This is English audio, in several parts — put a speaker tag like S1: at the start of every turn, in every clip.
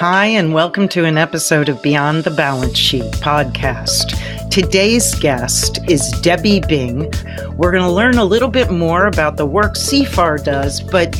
S1: Hi, and welcome to an episode of Beyond the Balance Sheet podcast. Today's guest is Debbie Bing. We're going to learn a little bit more about the work CFAR does, but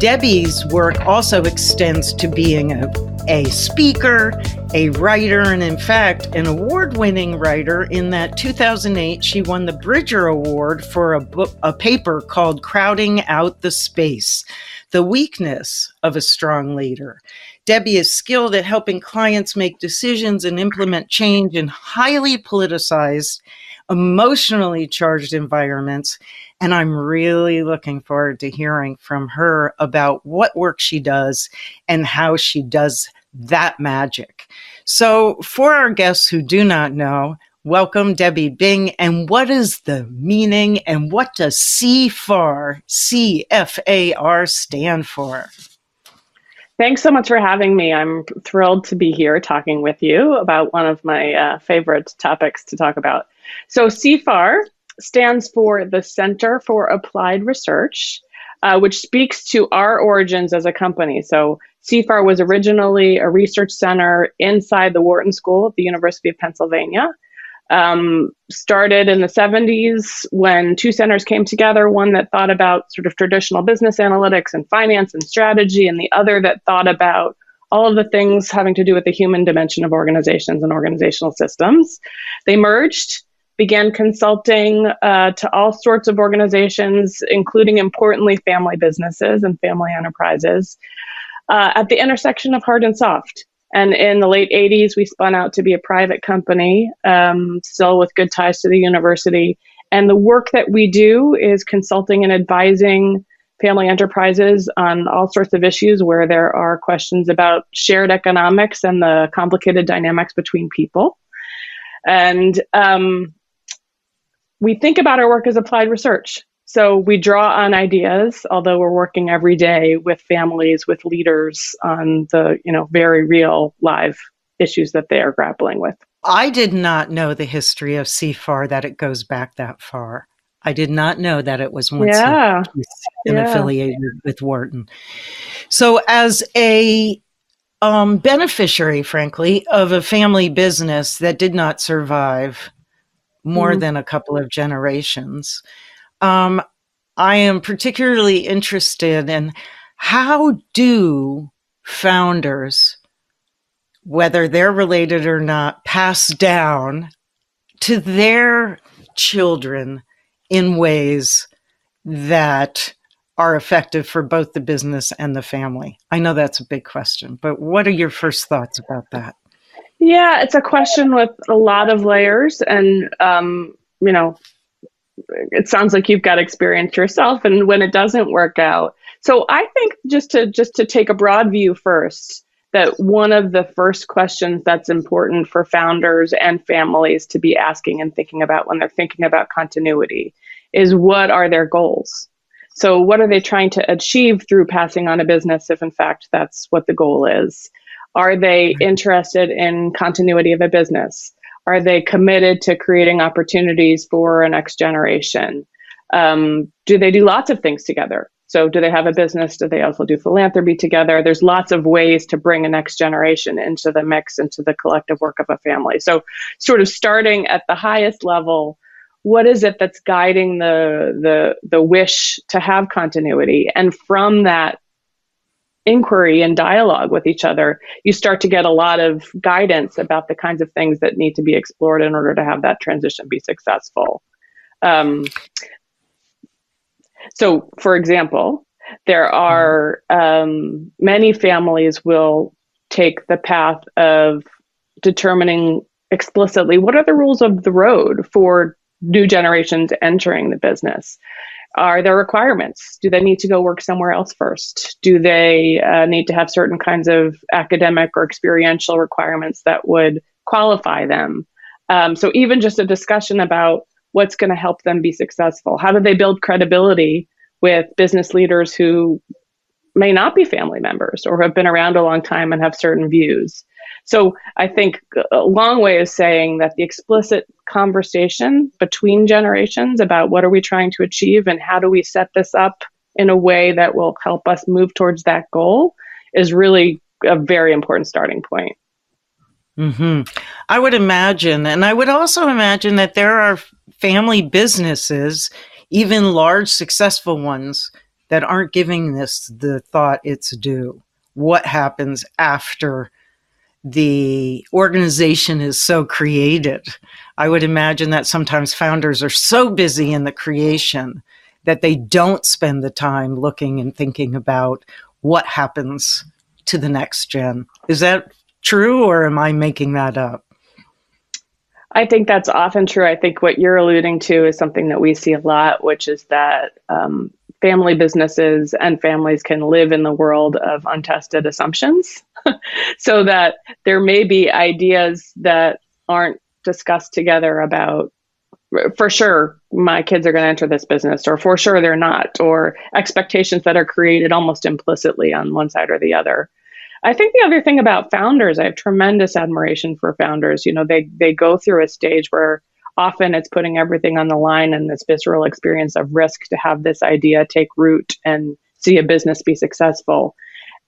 S1: Debbie's work also extends to being a, a speaker, a writer, and in fact, an award winning writer. In that 2008, she won the Bridger Award for a, book, a paper called Crowding Out the Space The Weakness of a Strong Leader. Debbie is skilled at helping clients make decisions and implement change in highly politicized, emotionally charged environments. And I'm really looking forward to hearing from her about what work she does and how she does that magic. So, for our guests who do not know, welcome Debbie Bing. And what is the meaning and what does CFAR, C F A R, stand for?
S2: Thanks so much for having me. I'm thrilled to be here talking with you about one of my uh, favorite topics to talk about. So, CFAR stands for the Center for Applied Research, uh, which speaks to our origins as a company. So, CFAR was originally a research center inside the Wharton School at the University of Pennsylvania um, started in the 70s when two centers came together one that thought about sort of traditional business analytics and finance and strategy, and the other that thought about all of the things having to do with the human dimension of organizations and organizational systems. They merged, began consulting uh, to all sorts of organizations, including importantly family businesses and family enterprises, uh, at the intersection of hard and soft. And in the late 80s, we spun out to be a private company, um, still with good ties to the university. And the work that we do is consulting and advising family enterprises on all sorts of issues where there are questions about shared economics and the complicated dynamics between people. And um, we think about our work as applied research. So we draw on ideas, although we're working every day with families, with leaders on the, you know, very real live issues that they are grappling with.
S1: I did not know the history of CFAR that it goes back that far. I did not know that it was once
S2: yeah.
S1: an yeah. affiliated with Wharton. So, as a um, beneficiary, frankly, of a family business that did not survive more mm-hmm. than a couple of generations, um, I am particularly interested in how do founders, whether they're related or not, pass down to their children in ways that are effective for both the business and the family? I know that's a big question, but what are your first thoughts about that?
S2: Yeah, it's a question with a lot of layers, and um, you know, it sounds like you've got experience yourself and when it doesn't work out. So i think just to just to take a broad view first that one of the first questions that's important for founders and families to be asking and thinking about when they're thinking about continuity is what are their goals? So what are they trying to achieve through passing on a business if in fact that's what the goal is? Are they interested in continuity of a business are they committed to creating opportunities for a next generation? Um, do they do lots of things together? So, do they have a business? Do they also do philanthropy together? There's lots of ways to bring a next generation into the mix, into the collective work of a family. So, sort of starting at the highest level, what is it that's guiding the the the wish to have continuity? And from that inquiry and dialogue with each other, you start to get a lot of guidance about the kinds of things that need to be explored in order to have that transition be successful. Um, so, for example, there are um, many families will take the path of determining explicitly what are the rules of the road for new generations entering the business are there requirements? Do they need to go work somewhere else first? Do they uh, need to have certain kinds of academic or experiential requirements that would qualify them. Um, so even just a discussion about what's going to help them be successful. How do they build credibility with business leaders who may not be family members or have been around a long time and have certain views? So I think a long way of saying that the explicit conversation between generations about what are we trying to achieve and how do we set this up in a way that will help us move towards that goal is really a very important starting point.
S1: Mm-hmm. I would imagine, and I would also imagine that there are family businesses, even large successful ones, that aren't giving this the thought it's due. What happens after the organization is so created? I would imagine that sometimes founders are so busy in the creation that they don't spend the time looking and thinking about what happens to the next gen. Is that true or am I making that up?
S2: I think that's often true. I think what you're alluding to is something that we see a lot, which is that um, family businesses and families can live in the world of untested assumptions. so that there may be ideas that aren't discussed together about for sure my kids are going to enter this business or for sure they're not or expectations that are created almost implicitly on one side or the other I think the other thing about founders, I have tremendous admiration for founders. You know, they they go through a stage where often it's putting everything on the line and this visceral experience of risk to have this idea take root and see a business be successful.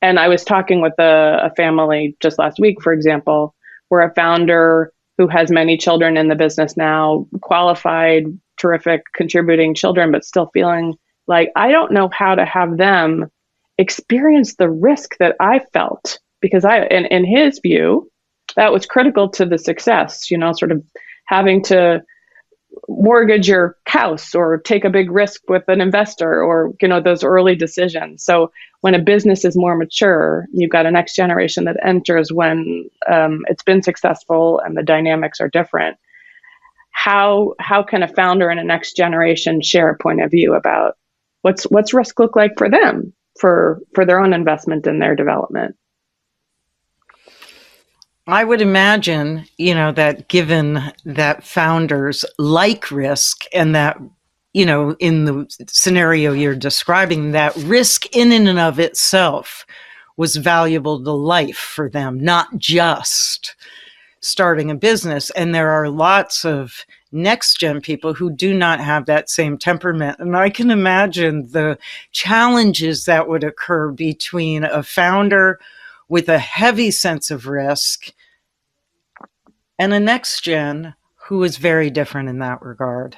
S2: And I was talking with a, a family just last week, for example, where a founder who has many children in the business now, qualified, terrific, contributing children, but still feeling like I don't know how to have them experience the risk that I felt because I, in, in his view, that was critical to the success, you know, sort of having to mortgage your house or take a big risk with an investor or, you know, those early decisions. So when a business is more mature, you've got a next generation that enters when um, it's been successful and the dynamics are different. How, how can a founder and a next generation share a point of view about what's, what's risk look like for them? for for their own investment in their development.
S1: I would imagine, you know, that given that founders like risk and that, you know, in the scenario you're describing, that risk in and of itself was valuable to life for them, not just starting a business. And there are lots of next gen people who do not have that same temperament. And I can imagine the challenges that would occur between a founder with a heavy sense of risk and a next gen who is very different in that regard.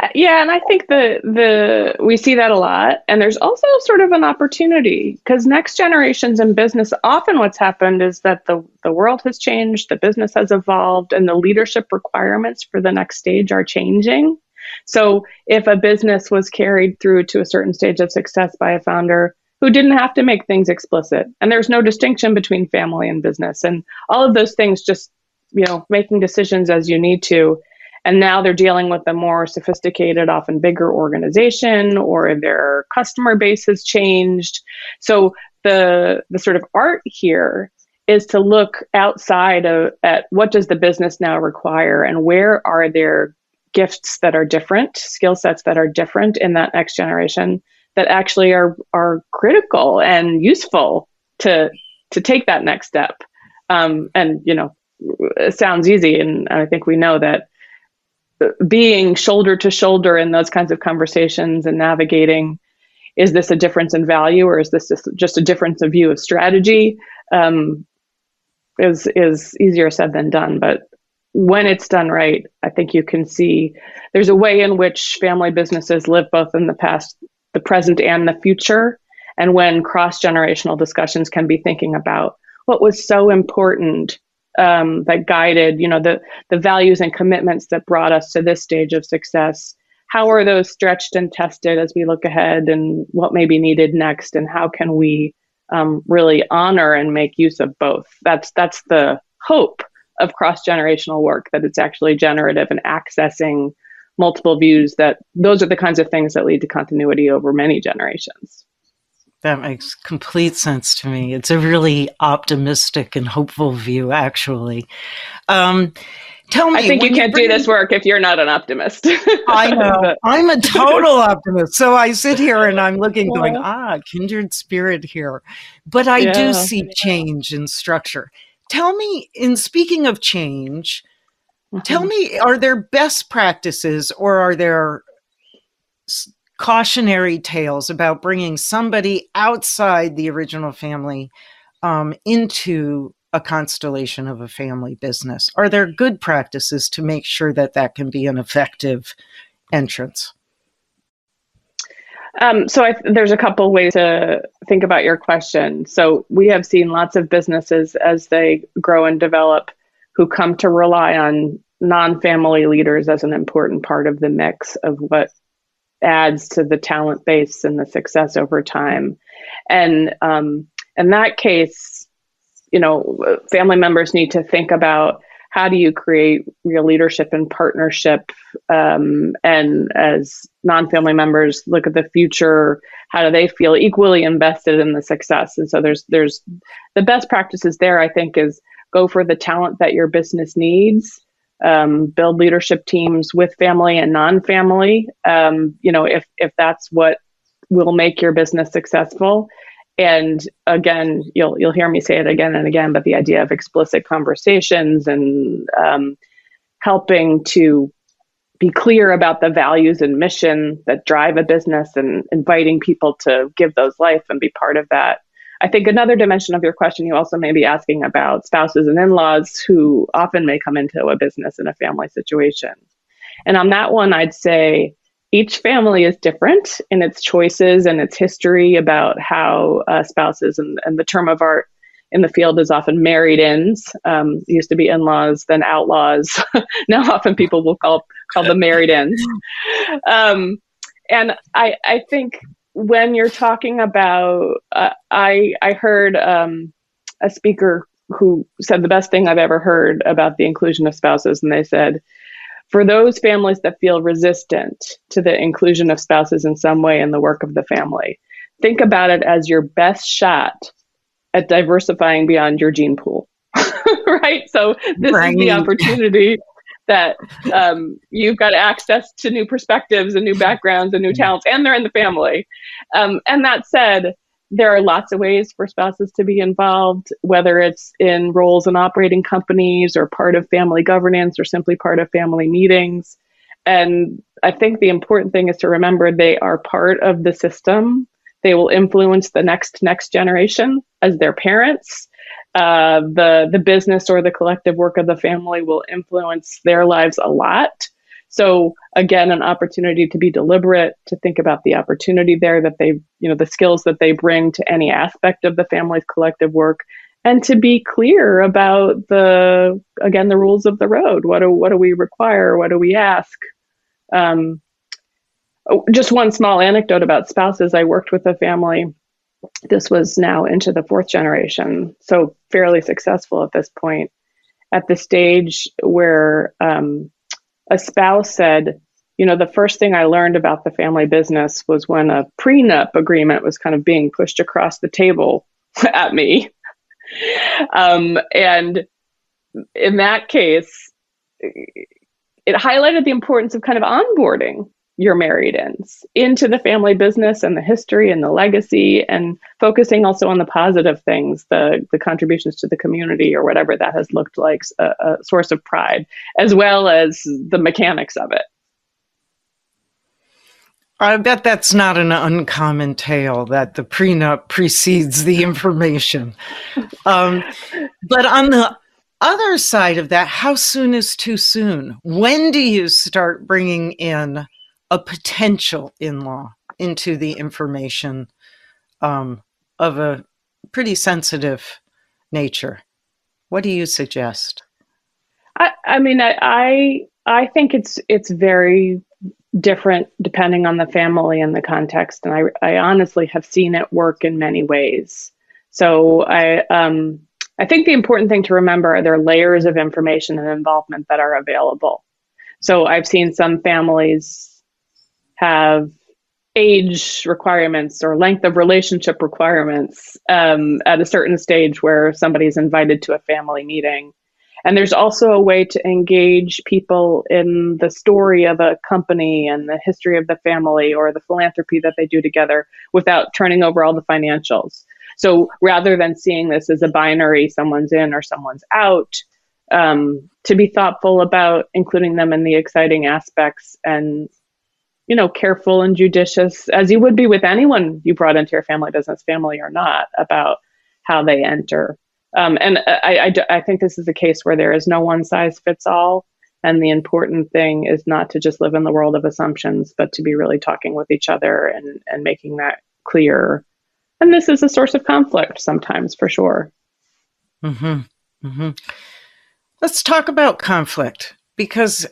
S2: Uh, yeah, and I think the the we see that a lot, and there's also sort of an opportunity because next generations in business often what's happened is that the the world has changed, the business has evolved, and the leadership requirements for the next stage are changing. So if a business was carried through to a certain stage of success by a founder who didn't have to make things explicit, and there's no distinction between family and business, and all of those things just you know making decisions as you need to. And now they're dealing with a more sophisticated, often bigger organization, or their customer base has changed. So the the sort of art here is to look outside of at what does the business now require and where are there gifts that are different, skill sets that are different in that next generation that actually are are critical and useful to to take that next step. Um, and you know, it sounds easy, and I think we know that being shoulder to shoulder in those kinds of conversations and navigating is this a difference in value or is this just a difference of view of strategy um, is is easier said than done but when it's done right i think you can see there's a way in which family businesses live both in the past the present and the future and when cross generational discussions can be thinking about what was so important um, that guided, you know, the the values and commitments that brought us to this stage of success. How are those stretched and tested as we look ahead, and what may be needed next, and how can we um, really honor and make use of both? That's that's the hope of cross generational work that it's actually generative and accessing multiple views. That those are the kinds of things that lead to continuity over many generations.
S1: That makes complete sense to me. It's a really optimistic and hopeful view, actually. Um, tell me.
S2: I think you can't do this work if you're not an optimist.
S1: I know. I'm a total optimist. So I sit here and I'm looking, going, ah, kindred spirit here. But I yeah. do see change in structure. Tell me, in speaking of change. Tell me, are there best practices or are there cautionary tales about bringing somebody outside the original family um, into a constellation of a family business? Are there good practices to make sure that that can be an effective entrance?
S2: Um, so I, there's a couple ways to think about your question. So we have seen lots of businesses as they grow and develop who come to rely on non-family leaders as an important part of the mix of what adds to the talent base and the success over time. And um, in that case, you know, family members need to think about how do you create real leadership and partnership um, and as non-family members look at the future how do they feel equally invested in the success and so there's there's the best practices there i think is go for the talent that your business needs um, build leadership teams with family and non-family. Um, you know, if if that's what will make your business successful. And again, you'll you'll hear me say it again and again, but the idea of explicit conversations and um, helping to be clear about the values and mission that drive a business and inviting people to give those life and be part of that I think another dimension of your question, you also may be asking about spouses and in laws who often may come into a business in a family situation. And on that one, I'd say each family is different in its choices and its history about how uh, spouses, and, and, the term of art in the field is often married ins. Um, used to be in laws, then outlaws. now, often people will call, call them married ins. Um, and I, I think when you're talking about, uh, I I heard um, a speaker who said the best thing I've ever heard about the inclusion of spouses, and they said, for those families that feel resistant to the inclusion of spouses in some way in the work of the family, think about it as your best shot at diversifying beyond your gene pool. right? So this right. is the opportunity that um, you've got access to new perspectives and new backgrounds and new talents, and they're in the family. Um, and that said, there are lots of ways for spouses to be involved, whether it's in roles in operating companies or part of family governance or simply part of family meetings. And I think the important thing is to remember they are part of the system. They will influence the next next generation as their parents uh, the the business or the collective work of the family will influence their lives a lot. So again, an opportunity to be deliberate, to think about the opportunity there that they, you know, the skills that they bring to any aspect of the family's collective work, and to be clear about the again the rules of the road. What do what do we require? What do we ask? Um, oh, just one small anecdote about spouses. I worked with a family this was now into the fourth generation, so fairly successful at this point. At the stage where um, a spouse said, you know, the first thing I learned about the family business was when a prenup agreement was kind of being pushed across the table at me. um, and in that case, it highlighted the importance of kind of onboarding your married ins into the family business and the history and the legacy and focusing also on the positive things the the contributions to the community or whatever that has looked like a, a source of pride as well as the mechanics of it
S1: I bet that's not an uncommon tale that the prenup precedes the information. Um, but on the other side of that, how soon is too soon? When do you start bringing in a potential in law into the information um, of a pretty sensitive nature. What do you suggest?
S2: I, I mean, I, I I think it's it's very different depending on the family and the context, and I I honestly have seen it work in many ways. So I um I think the important thing to remember are there layers of information and involvement that are available. So I've seen some families have age requirements or length of relationship requirements um, at a certain stage where somebody's invited to a family meeting. And there's also a way to engage people in the story of a company and the history of the family or the philanthropy that they do together without turning over all the financials. So rather than seeing this as a binary, someone's in or someone's out, um, to be thoughtful about including them in the exciting aspects and you know careful and judicious as you would be with anyone you brought into your family business family or not about how they enter um, and I, I, I think this is a case where there is no one size fits all and the important thing is not to just live in the world of assumptions but to be really talking with each other and, and making that clear and this is a source of conflict sometimes for sure
S1: mm-hmm. Mm-hmm. let's talk about conflict because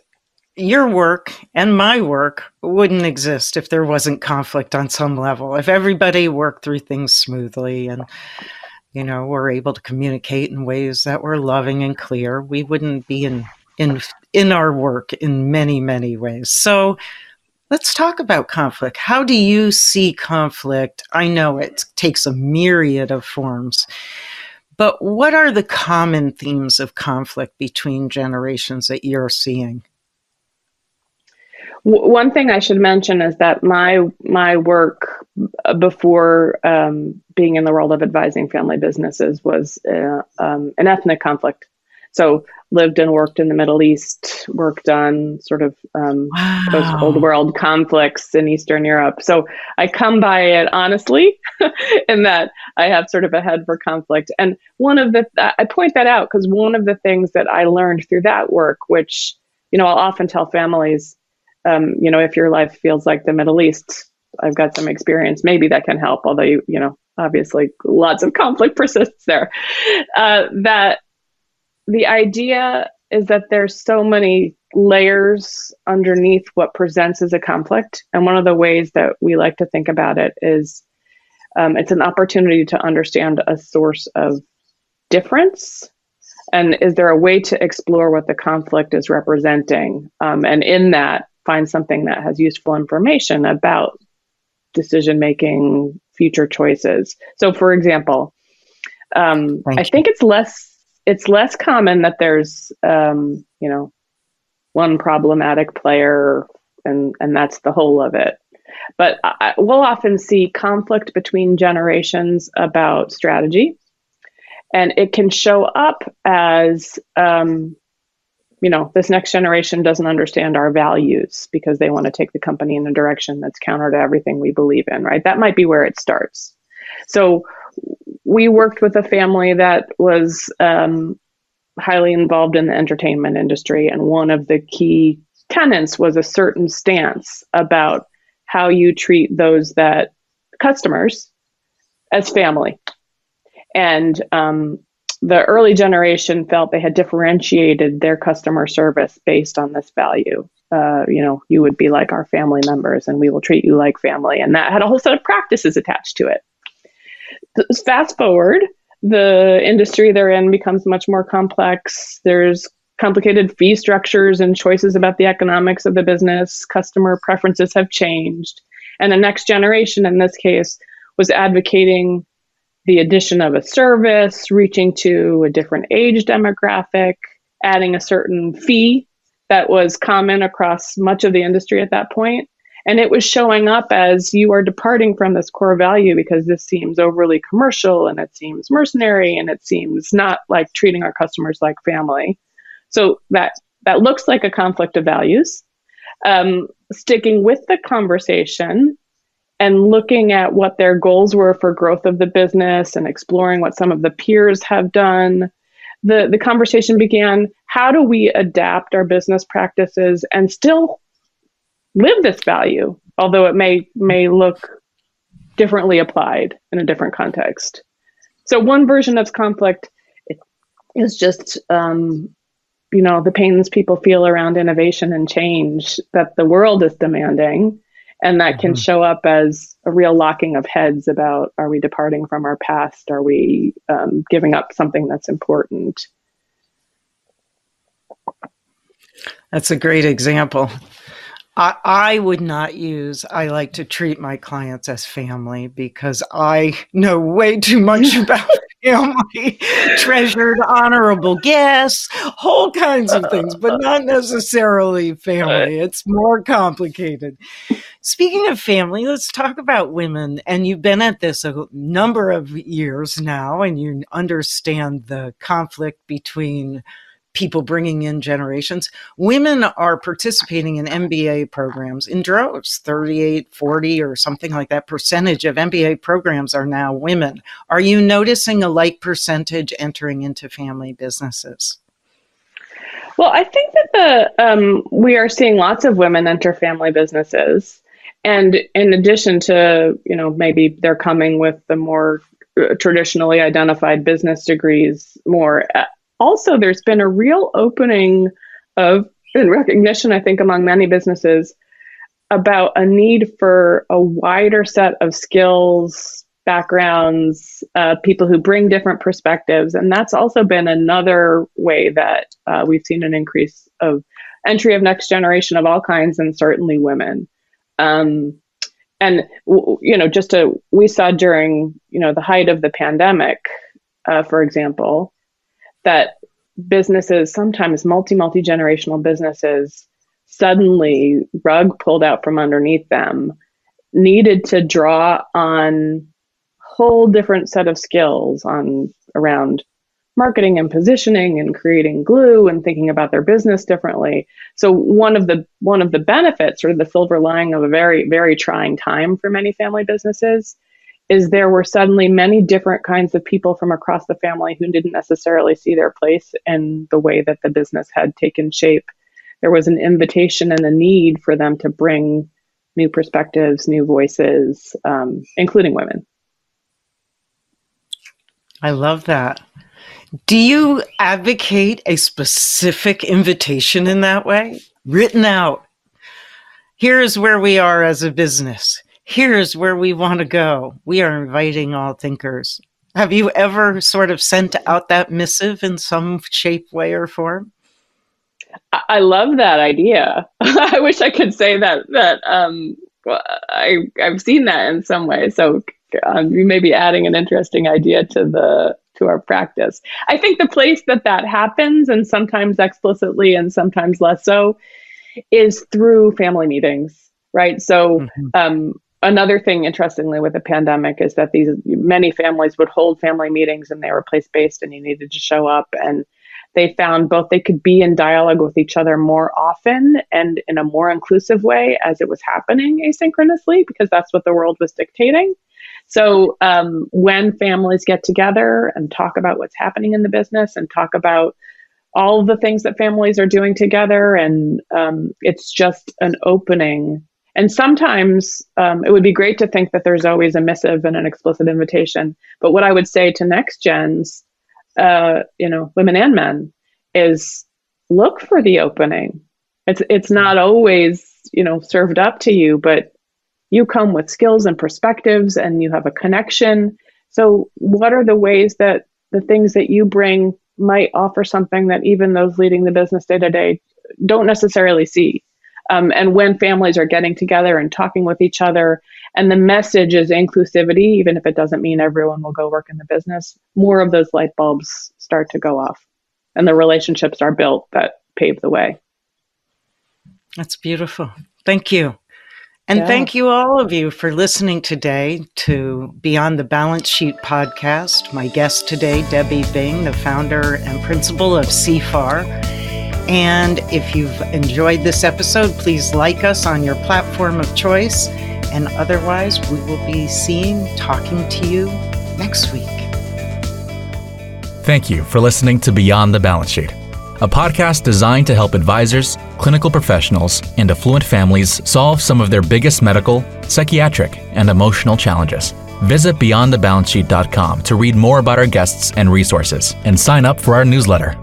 S1: your work and my work wouldn't exist if there wasn't conflict on some level. If everybody worked through things smoothly and you know were able to communicate in ways that were loving and clear, we wouldn't be in in in our work in many many ways. So let's talk about conflict. How do you see conflict? I know it takes a myriad of forms. But what are the common themes of conflict between generations that you're seeing?
S2: One thing I should mention is that my my work uh, before um, being in the world of advising family businesses was uh, um, an ethnic conflict. So lived and worked in the Middle East, worked on sort of um, wow. those old world conflicts in Eastern Europe. So I come by it honestly, in that I have sort of a head for conflict. And one of the I point that out because one of the things that I learned through that work, which you know I'll often tell families um, you know, if your life feels like the Middle East, I've got some experience. Maybe that can help, although you, you know, obviously lots of conflict persists there. Uh, that the idea is that there's so many layers underneath what presents as a conflict, and one of the ways that we like to think about it is um, it's an opportunity to understand a source of difference and is there a way to explore what the conflict is representing um, and in that find something that has useful information about decision making, future choices. So, for example, um, I think it's less it's less common that there's um, you know one problematic player and and that's the whole of it. But I, we'll often see conflict between generations about strategy, and it can show up as um, you know, this next generation doesn't understand our values because they want to take the company in a direction that's counter to everything we believe in, right? That might be where it starts. So we worked with a family that was um, highly involved in the entertainment industry, and one of the key tenants was a certain stance about how you treat those that customers as family. And um, the early generation felt they had differentiated their customer service based on this value. Uh, you know, you would be like our family members and we will treat you like family. And that had a whole set of practices attached to it. Fast forward, the industry they're in becomes much more complex. There's complicated fee structures and choices about the economics of the business. Customer preferences have changed. And the next generation, in this case, was advocating the addition of a service, reaching to a different age demographic, adding a certain fee that was common across much of the industry at that point. And it was showing up as you are departing from this core value because this seems overly commercial and it seems mercenary and it seems not like treating our customers like family. So that that looks like a conflict of values. Um, sticking with the conversation, and looking at what their goals were for growth of the business and exploring what some of the peers have done the the conversation began how do we adapt our business practices and still live this value although it may may look differently applied in a different context? So one version of conflict is just um, you know the pains people feel around innovation and change that the world is demanding and that can mm-hmm. show up as a real locking of heads about are we departing from our past? Are we um, giving up something that's important?
S1: That's a great example. I, I would not use, I like to treat my clients as family because I know way too much about family, treasured, honorable guests, whole kinds of things, but not necessarily family. It's more complicated. Speaking of family, let's talk about women. And you've been at this a number of years now, and you understand the conflict between people bringing in generations. Women are participating in MBA programs in droves 38, 40, or something like that percentage of MBA programs are now women. Are you noticing a like percentage entering into family businesses?
S2: Well, I think that the um, we are seeing lots of women enter family businesses, and in addition to you know maybe they're coming with the more uh, traditionally identified business degrees more uh, also there's been a real opening of and recognition, I think, among many businesses about a need for a wider set of skills, backgrounds, uh, people who bring different perspectives. And that's also been another way that uh, we've seen an increase of entry of next generation of all kinds, and certainly women. Um, and you know, just to we saw during you know the height of the pandemic, uh, for example, that businesses, sometimes multi multi generational businesses, suddenly rug pulled out from underneath them, needed to draw on whole different set of skills on around marketing and positioning and creating glue and thinking about their business differently. So one of the one of the benefits, or the silver lining of a very very trying time for many family businesses, is there were suddenly many different kinds of people from across the family who didn't necessarily see their place in the way that the business had taken shape. There was an invitation and a need for them to bring new perspectives, new voices, um, including women.
S1: I love that. Do you advocate a specific invitation in that way? Written out. Here is where we are as a business here's where we want to go. We are inviting all thinkers. Have you ever sort of sent out that missive in some shape, way, or form?
S2: I love that idea. I wish I could say that that um, I I've seen that in some way. So um, you may be adding an interesting idea to the to our practice. I think the place that that happens, and sometimes explicitly and sometimes less so, is through family meetings. Right. So mm-hmm. um, another thing interestingly with the pandemic is that these many families would hold family meetings and they were place based and you needed to show up. And they found both they could be in dialogue with each other more often and in a more inclusive way as it was happening asynchronously because that's what the world was dictating. So um, when families get together and talk about what's happening in the business and talk about all the things that families are doing together and um, it's just an opening and sometimes um, it would be great to think that there's always a missive and an explicit invitation. But what I would say to next gens, uh, you know, women and men, is look for the opening. It's it's not always you know served up to you, but you come with skills and perspectives, and you have a connection. So, what are the ways that the things that you bring might offer something that even those leading the business day to day don't necessarily see? Um, and when families are getting together and talking with each other, and the message is inclusivity, even if it doesn't mean everyone will go work in the business, more of those light bulbs start to go off. And the relationships are built that pave the way.
S1: That's beautiful. Thank you. And yeah. thank you, all of you, for listening today to Beyond the Balance Sheet podcast. My guest today, Debbie Bing, the founder and principal of CFAR and if you've enjoyed this episode, please like us on your platform of choice. And otherwise, we will be seeing, talking to you next week.
S3: Thank you for listening to Beyond the Balance Sheet, a podcast designed to help advisors, clinical professionals, and affluent families solve some of their biggest medical, psychiatric, and emotional challenges. Visit beyondthebalancesheet.com to read more about our guests and resources and sign up for our newsletter.